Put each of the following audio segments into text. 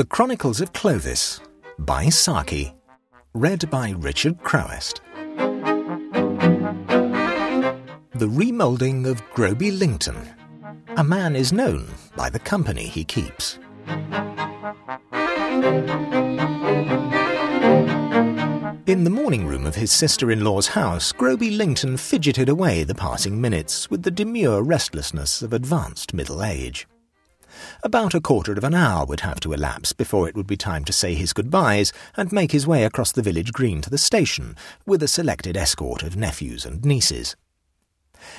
The Chronicles of Clovis by Saki. Read by Richard Crowest. The remoulding of Groby Lington. A man is known by the company he keeps. In the morning room of his sister in law's house, Groby Lington fidgeted away the passing minutes with the demure restlessness of advanced middle age. About a quarter of an hour would have to elapse before it would be time to say his goodbyes and make his way across the village green to the station with a selected escort of nephews and nieces.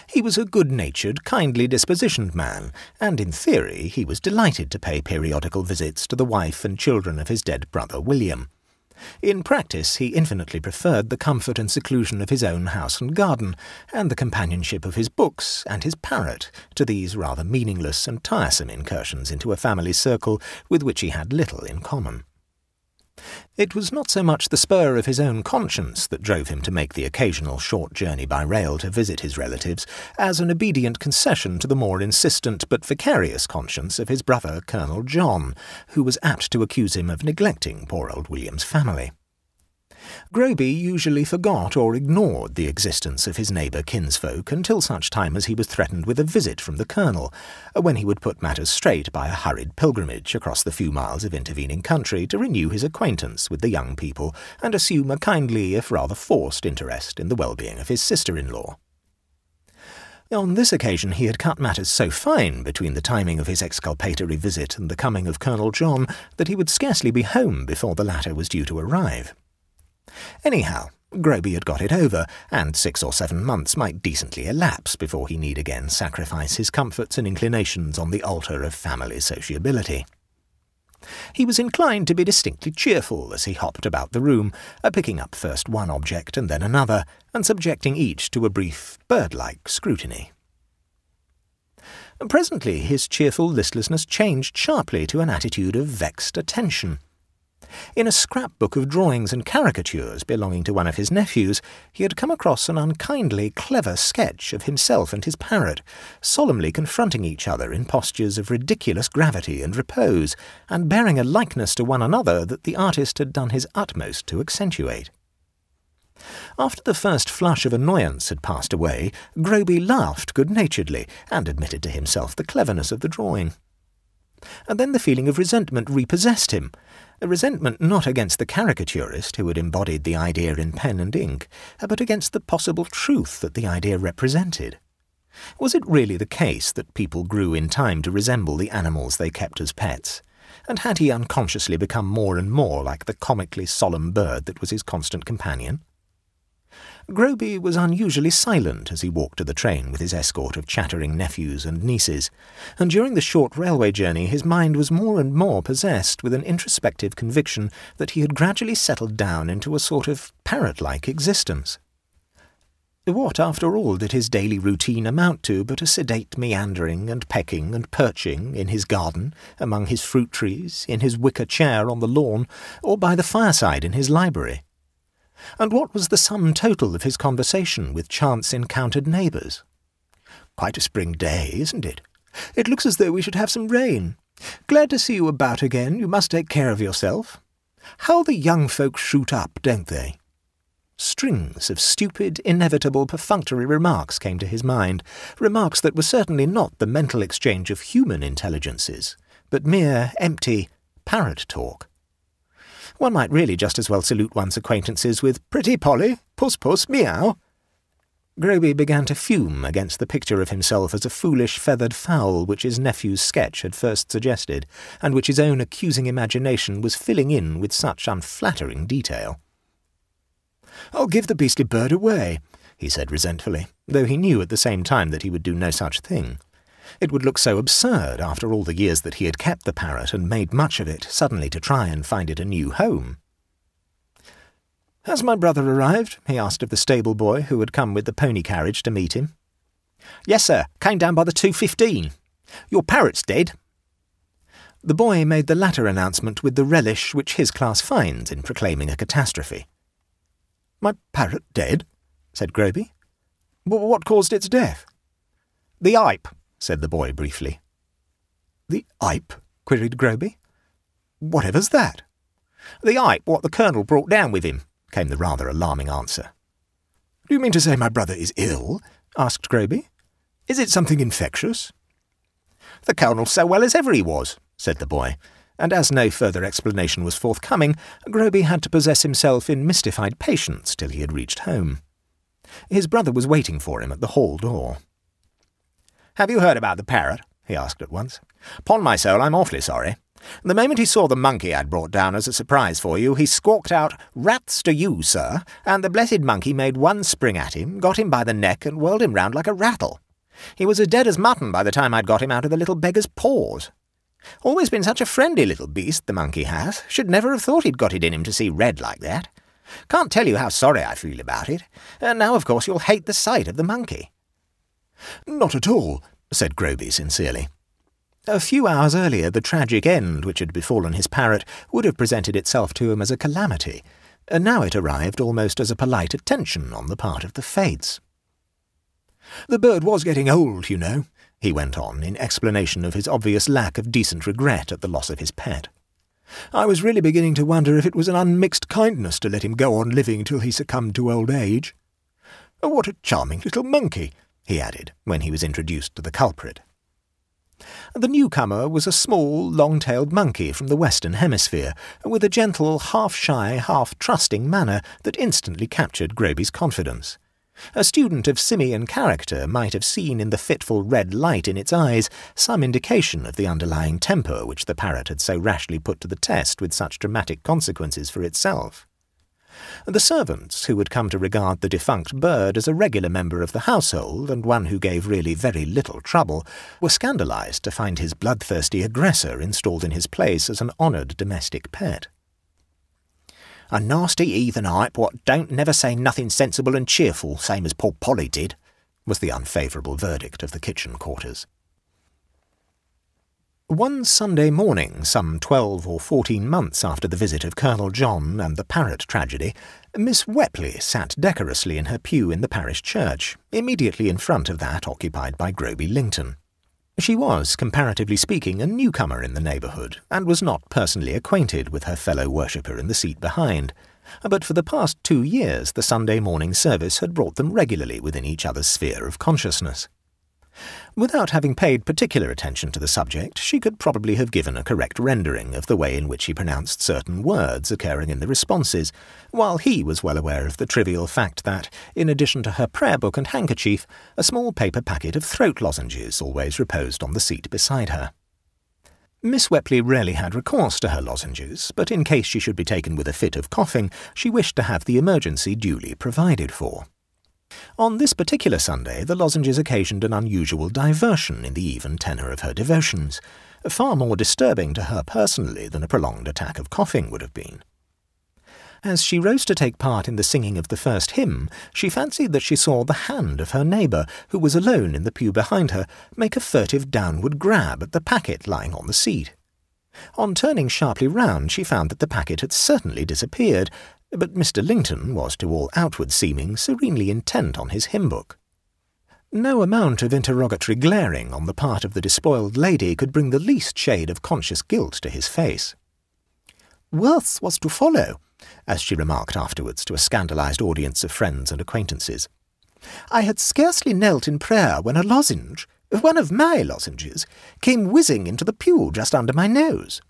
He was a good-natured, kindly dispositioned man, and in theory he was delighted to pay periodical visits to the wife and children of his dead brother William. In practice, he infinitely preferred the comfort and seclusion of his own house and garden, and the companionship of his books and his parrot, to these rather meaningless and tiresome incursions into a family circle with which he had little in common. It was not so much the spur of his own conscience that drove him to make the occasional short journey by rail to visit his relatives, as an obedient concession to the more insistent but vicarious conscience of his brother Colonel John, who was apt to accuse him of neglecting poor old William's family. Groby usually forgot or ignored the existence of his neighbour kinsfolk until such time as he was threatened with a visit from the Colonel, uh, when he would put matters straight by a hurried pilgrimage across the few miles of intervening country to renew his acquaintance with the young people and assume a kindly, if rather forced, interest in the well-being of his sister-in-law. On this occasion he had cut matters so fine between the timing of his exculpatory visit and the coming of Colonel John that he would scarcely be home before the latter was due to arrive. Anyhow, Groby had got it over, and six or seven months might decently elapse before he need again sacrifice his comforts and inclinations on the altar of family sociability. He was inclined to be distinctly cheerful as he hopped about the room, picking up first one object and then another, and subjecting each to a brief, bird-like scrutiny. Presently his cheerful listlessness changed sharply to an attitude of vexed attention. In a scrapbook of drawings and caricatures belonging to one of his nephews, he had come across an unkindly, clever sketch of himself and his parrot, solemnly confronting each other in postures of ridiculous gravity and repose, and bearing a likeness to one another that the artist had done his utmost to accentuate. After the first flush of annoyance had passed away, Groby laughed good-naturedly and admitted to himself the cleverness of the drawing. And then the feeling of resentment repossessed him, a resentment not against the caricaturist who had embodied the idea in pen and ink, uh, but against the possible truth that the idea represented. Was it really the case that people grew in time to resemble the animals they kept as pets? And had he unconsciously become more and more like the comically solemn bird that was his constant companion? Groby was unusually silent as he walked to the train with his escort of chattering nephews and nieces, and during the short railway journey his mind was more and more possessed with an introspective conviction that he had gradually settled down into a sort of parrot-like existence. What, after all, did his daily routine amount to but a sedate meandering and pecking and perching in his garden, among his fruit trees, in his wicker chair on the lawn, or by the fireside in his library? And what was the sum total of his conversation with chance encountered neighbours? Quite a spring day, isn't it? It looks as though we should have some rain. Glad to see you about again. You must take care of yourself. How the young folks shoot up, don't they? Strings of stupid, inevitable, perfunctory remarks came to his mind, remarks that were certainly not the mental exchange of human intelligences, but mere empty parrot talk. One might really just as well salute one's acquaintances with Pretty Polly, Puss Puss, Meow. Groby began to fume against the picture of himself as a foolish feathered fowl which his nephew's sketch had first suggested, and which his own accusing imagination was filling in with such unflattering detail. I'll give the beastly bird away, he said resentfully, though he knew at the same time that he would do no such thing. It would look so absurd after all the years that he had kept the parrot and made much of it, suddenly to try and find it a new home. Has my brother arrived? he asked of the stable boy who had come with the pony carriage to meet him. Yes, sir. Came down by the 2.15. Your parrot's dead. The boy made the latter announcement with the relish which his class finds in proclaiming a catastrophe. My parrot dead? said Groby. What caused its death? The ipe, said the boy briefly. The Ipe? queried Groby. Whatever's that? The ipe what the Colonel brought down with him, came the rather alarming answer. Do you mean to say my brother is ill? asked Groby. Is it something infectious? The Colonel's so well as ever he was, said the boy, and as no further explanation was forthcoming, Groby had to possess himself in mystified patience till he had reached home. His brother was waiting for him at the hall door. Have you heard about the parrot? he asked at once. Pon my soul, I'm awfully sorry. The moment he saw the monkey I'd brought down as a surprise for you, he squawked out, Rats to you, sir, and the blessed monkey made one spring at him, got him by the neck, and whirled him round like a rattle. He was as dead as mutton by the time I'd got him out of the little beggar's paws. Always been such a friendly little beast, the monkey has. Should never have thought he'd got it in him to see red like that. Can't tell you how sorry I feel about it. And now, of course, you'll hate the sight of the monkey. Not at all, said Groby sincerely. A few hours earlier, the tragic end which had befallen his parrot would have presented itself to him as a calamity, and now it arrived almost as a polite attention on the part of the fates. The bird was getting old, you know, he went on, in explanation of his obvious lack of decent regret at the loss of his pet. I was really beginning to wonder if it was an unmixed kindness to let him go on living till he succumbed to old age. What a charming little monkey, he added, when he was introduced to the culprit. The newcomer was a small, long-tailed monkey from the Western Hemisphere, with a gentle, half-shy, half-trusting manner that instantly captured Groby's confidence. A student of simian character might have seen in the fitful red light in its eyes some indication of the underlying temper which the parrot had so rashly put to the test with such dramatic consequences for itself. The servants, who had come to regard the defunct bird as a regular member of the household and one who gave really very little trouble, were scandalized to find his bloodthirsty aggressor installed in his place as an honoured domestic pet. A nasty heathen ipe what don't never say nothing sensible and cheerful, same as poor Polly did, was the unfavourable verdict of the kitchen quarters. One Sunday morning, some twelve or fourteen months after the visit of Colonel John and the parrot tragedy, Miss Wepley sat decorously in her pew in the parish church, immediately in front of that occupied by Groby Lington. She was, comparatively speaking, a newcomer in the neighbourhood, and was not personally acquainted with her fellow worshipper in the seat behind. But for the past two years the Sunday morning service had brought them regularly within each other's sphere of consciousness. Without having paid particular attention to the subject, she could probably have given a correct rendering of the way in which he pronounced certain words occurring in the responses, while he was well aware of the trivial fact that, in addition to her prayer book and handkerchief, a small paper packet of throat lozenges always reposed on the seat beside her. Miss Wepley rarely had recourse to her lozenges, but in case she should be taken with a fit of coughing, she wished to have the emergency duly provided for. On this particular Sunday, the lozenges occasioned an unusual diversion in the even tenor of her devotions, far more disturbing to her personally than a prolonged attack of coughing would have been. As she rose to take part in the singing of the first hymn, she fancied that she saw the hand of her neighbour, who was alone in the pew behind her, make a furtive downward grab at the packet lying on the seat. On turning sharply round, she found that the packet had certainly disappeared, but Mr. Lington was to all outward seeming serenely intent on his hymn book. No amount of interrogatory glaring on the part of the despoiled lady could bring the least shade of conscious guilt to his face. Worse was to follow, as she remarked afterwards to a scandalized audience of friends and acquaintances. I had scarcely knelt in prayer when a lozenge, one of my lozenges, came whizzing into the pew just under my nose.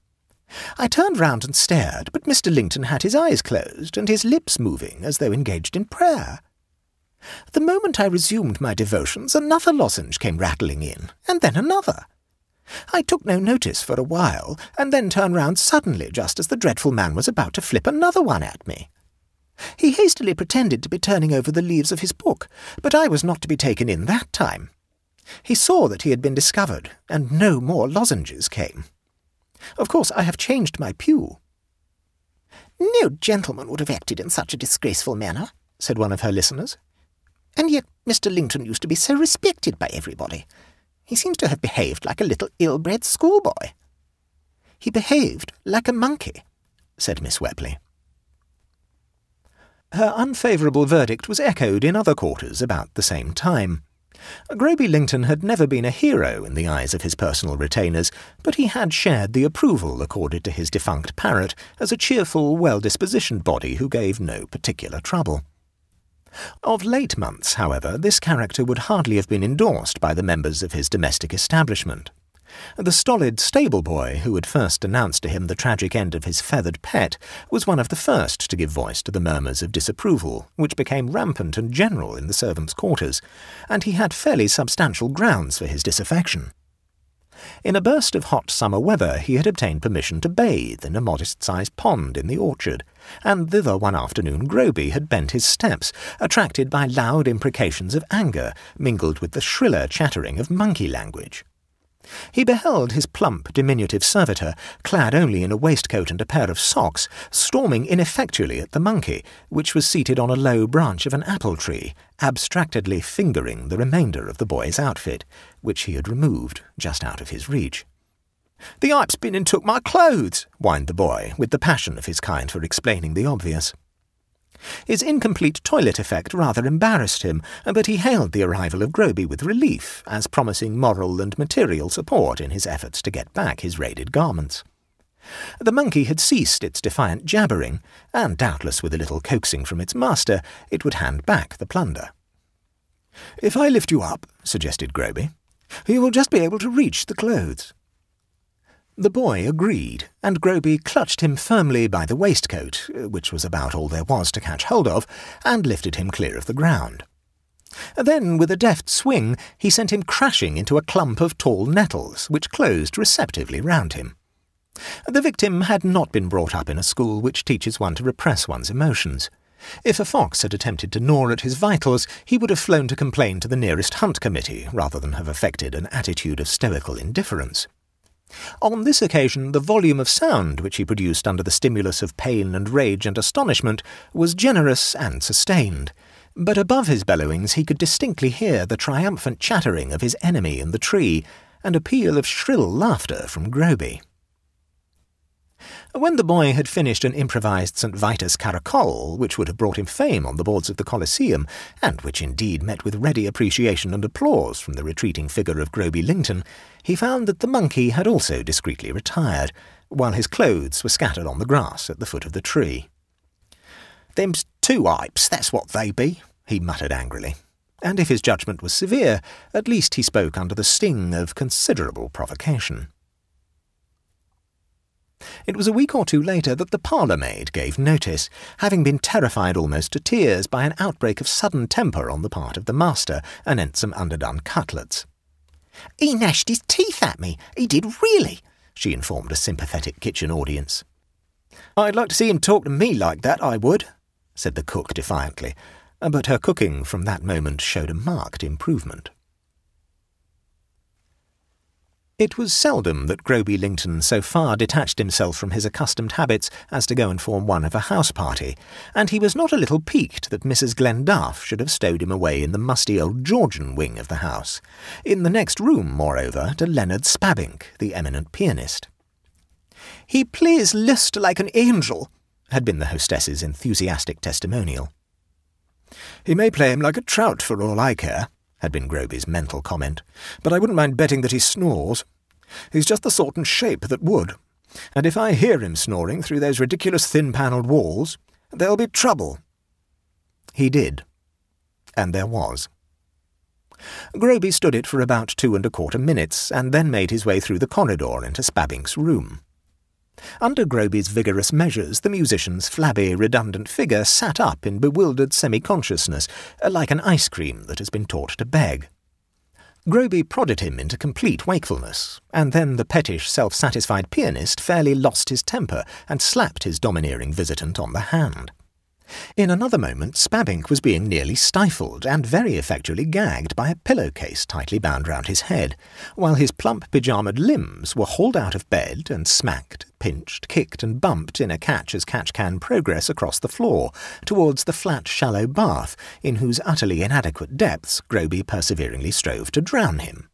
I turned round and stared, but Mr. Lington had his eyes closed and his lips moving as though engaged in prayer. The moment I resumed my devotions, another lozenge came rattling in, and then another. I took no notice for a while, and then turned round suddenly just as the dreadful man was about to flip another one at me. He hastily pretended to be turning over the leaves of his book, but I was not to be taken in that time. He saw that he had been discovered, and no more lozenges came. Of course, I have changed my pew. No gentleman would have acted in such a disgraceful manner, said one of her listeners. And yet Mr. Lington used to be so respected by everybody. He seems to have behaved like a little ill-bred schoolboy. He behaved like a monkey, said Miss Wepley. Her unfavourable verdict was echoed in other quarters about the same time. Groby Lington had never been a hero in the eyes of his personal retainers, but he had shared the approval accorded to his defunct parrot as a cheerful, well-dispositioned body who gave no particular trouble. Of late months, however, this character would hardly have been endorsed by the members of his domestic establishment. The stolid stable boy who had first announced to him the tragic end of his feathered pet was one of the first to give voice to the murmurs of disapproval, which became rampant and general in the servants' quarters, and he had fairly substantial grounds for his disaffection. In a burst of hot summer weather, he had obtained permission to bathe in a modest-sized pond in the orchard, and thither one afternoon Groby had bent his steps, attracted by loud imprecations of anger mingled with the shriller chattering of monkey language. He beheld his plump, diminutive servitor, clad only in a waistcoat and a pair of socks, storming ineffectually at the monkey, which was seated on a low branch of an apple tree, abstractedly fingering the remainder of the boy's outfit, which he had removed just out of his reach. The ipe's been and took my clothes, whined the boy, with the passion of his kind for explaining the obvious. His incomplete toilet effect rather embarrassed him, but he hailed the arrival of Groby with relief, as promising moral and material support in his efforts to get back his raided garments. The monkey had ceased its defiant jabbering, and doubtless with a little coaxing from its master, it would hand back the plunder. If I lift you up, suggested Groby, you will just be able to reach the clothes. The boy agreed, and Groby clutched him firmly by the waistcoat, which was about all there was to catch hold of, and lifted him clear of the ground. Then, with a deft swing, he sent him crashing into a clump of tall nettles, which closed receptively round him. The victim had not been brought up in a school which teaches one to repress one's emotions. If a fox had attempted to gnaw at his vitals, he would have flown to complain to the nearest hunt committee, rather than have affected an attitude of stoical indifference. On this occasion, the volume of sound which he produced under the stimulus of pain and rage and astonishment was generous and sustained. But above his bellowings he could distinctly hear the triumphant chattering of his enemy in the tree, and a peal of shrill laughter from Groby. When the boy had finished an improvised St. Vitus caracole, which would have brought him fame on the boards of the Colosseum, and which indeed met with ready appreciation and applause from the retreating figure of Groby Lington, he found that the monkey had also discreetly retired, while his clothes were scattered on the grass at the foot of the tree. Them's two ipes, that's what they be, he muttered angrily. And if his judgment was severe, at least he spoke under the sting of considerable provocation. It was a week or two later that the parlour maid gave notice, having been terrified almost to tears by an outbreak of sudden temper on the part of the master anent some underdone cutlets. He gnashed his teeth at me, he did really, she informed a sympathetic kitchen audience. I'd like to see him talk to me like that, I would, said the cook defiantly, but her cooking from that moment showed a marked improvement. It was seldom that Groby Lington so far detached himself from his accustomed habits as to go and form one of a house party, and he was not a little piqued that Mrs. Glenduff should have stowed him away in the musty old Georgian wing of the house, in the next room, moreover, to Leonard Spabink, the eminent pianist. He plays Liszt like an angel, had been the hostess's enthusiastic testimonial. He may play him like a trout for all I care, had been Groby's mental comment, but I wouldn't mind betting that he snores. He's just the sort and shape that would. And if I hear him snoring through those ridiculous thin-panelled walls, there'll be trouble. He did. And there was. Groby stood it for about two and a quarter minutes, and then made his way through the corridor into Spabink's room. Under Groby's vigorous measures, the musician's flabby, redundant figure sat up in bewildered semi-consciousness, like an ice cream that has been taught to beg. Groby prodded him into complete wakefulness, and then the pettish, self-satisfied pianist fairly lost his temper and slapped his domineering visitant on the hand. In another moment, Spabink was being nearly stifled and very effectually gagged by a pillowcase tightly bound round his head, while his plump pyjamaed limbs were hauled out of bed and smacked, pinched, kicked, and bumped in a catch as catch can progress across the floor towards the flat, shallow bath in whose utterly inadequate depths Groby perseveringly strove to drown him.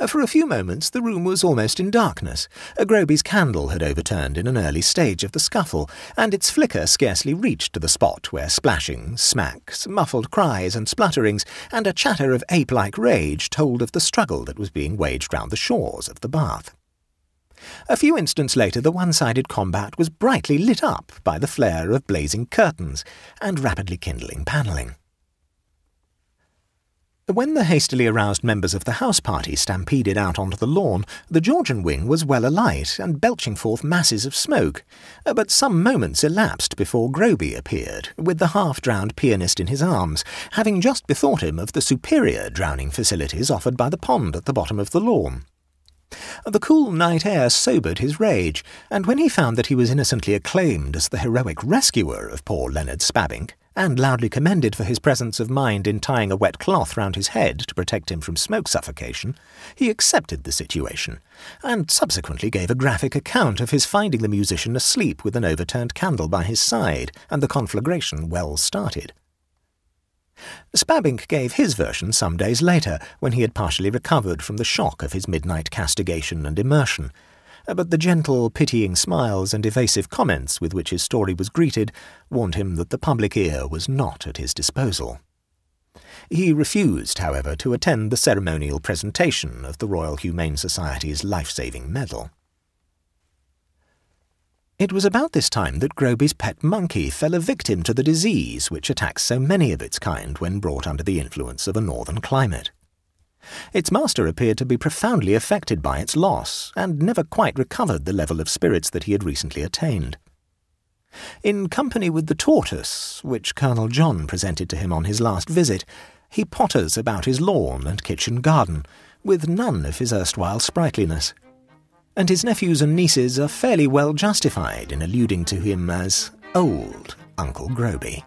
Uh, for a few moments the room was almost in darkness. Groby's candle had overturned in an early stage of the scuffle, and its flicker scarcely reached to the spot where splashing, smacks, muffled cries and splutterings, and a chatter of ape-like rage told of the struggle that was being waged round the shores of the bath. A few instants later the one-sided combat was brightly lit up by the flare of blazing curtains and rapidly kindling panelling. When the hastily aroused members of the house party stampeded out onto the lawn, the Georgian wing was well alight and belching forth masses of smoke. Uh, but some moments elapsed before Groby appeared, with the half-drowned pianist in his arms, having just bethought him of the superior drowning facilities offered by the pond at the bottom of the lawn. The cool night air sobered his rage, and when he found that he was innocently acclaimed as the heroic rescuer of poor Leonard Spabink, and loudly commended for his presence of mind in tying a wet cloth round his head to protect him from smoke suffocation, he accepted the situation, and subsequently gave a graphic account of his finding the musician asleep with an overturned candle by his side, and the conflagration well started. Spabink gave his version some days later, when he had partially recovered from the shock of his midnight castigation and immersion. But the gentle, pitying smiles and evasive comments with which his story was greeted warned him that the public ear was not at his disposal. He refused, however, to attend the ceremonial presentation of the Royal Humane Society's life-saving medal. It was about this time that Groby's pet monkey fell a victim to the disease which attacks so many of its kind when brought under the influence of a northern climate. Its master appeared to be profoundly affected by its loss, and never quite recovered the level of spirits that he had recently attained. In company with the tortoise, which Colonel John presented to him on his last visit, he potters about his lawn and kitchen garden, with none of his erstwhile sprightliness and his nephews and nieces are fairly well justified in alluding to him as old Uncle Groby.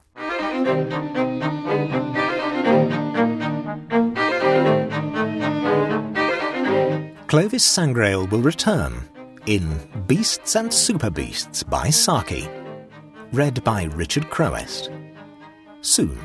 Clovis Sangrail will return in Beasts and Super Beasts by Saki, read by Richard Crowest. Soon.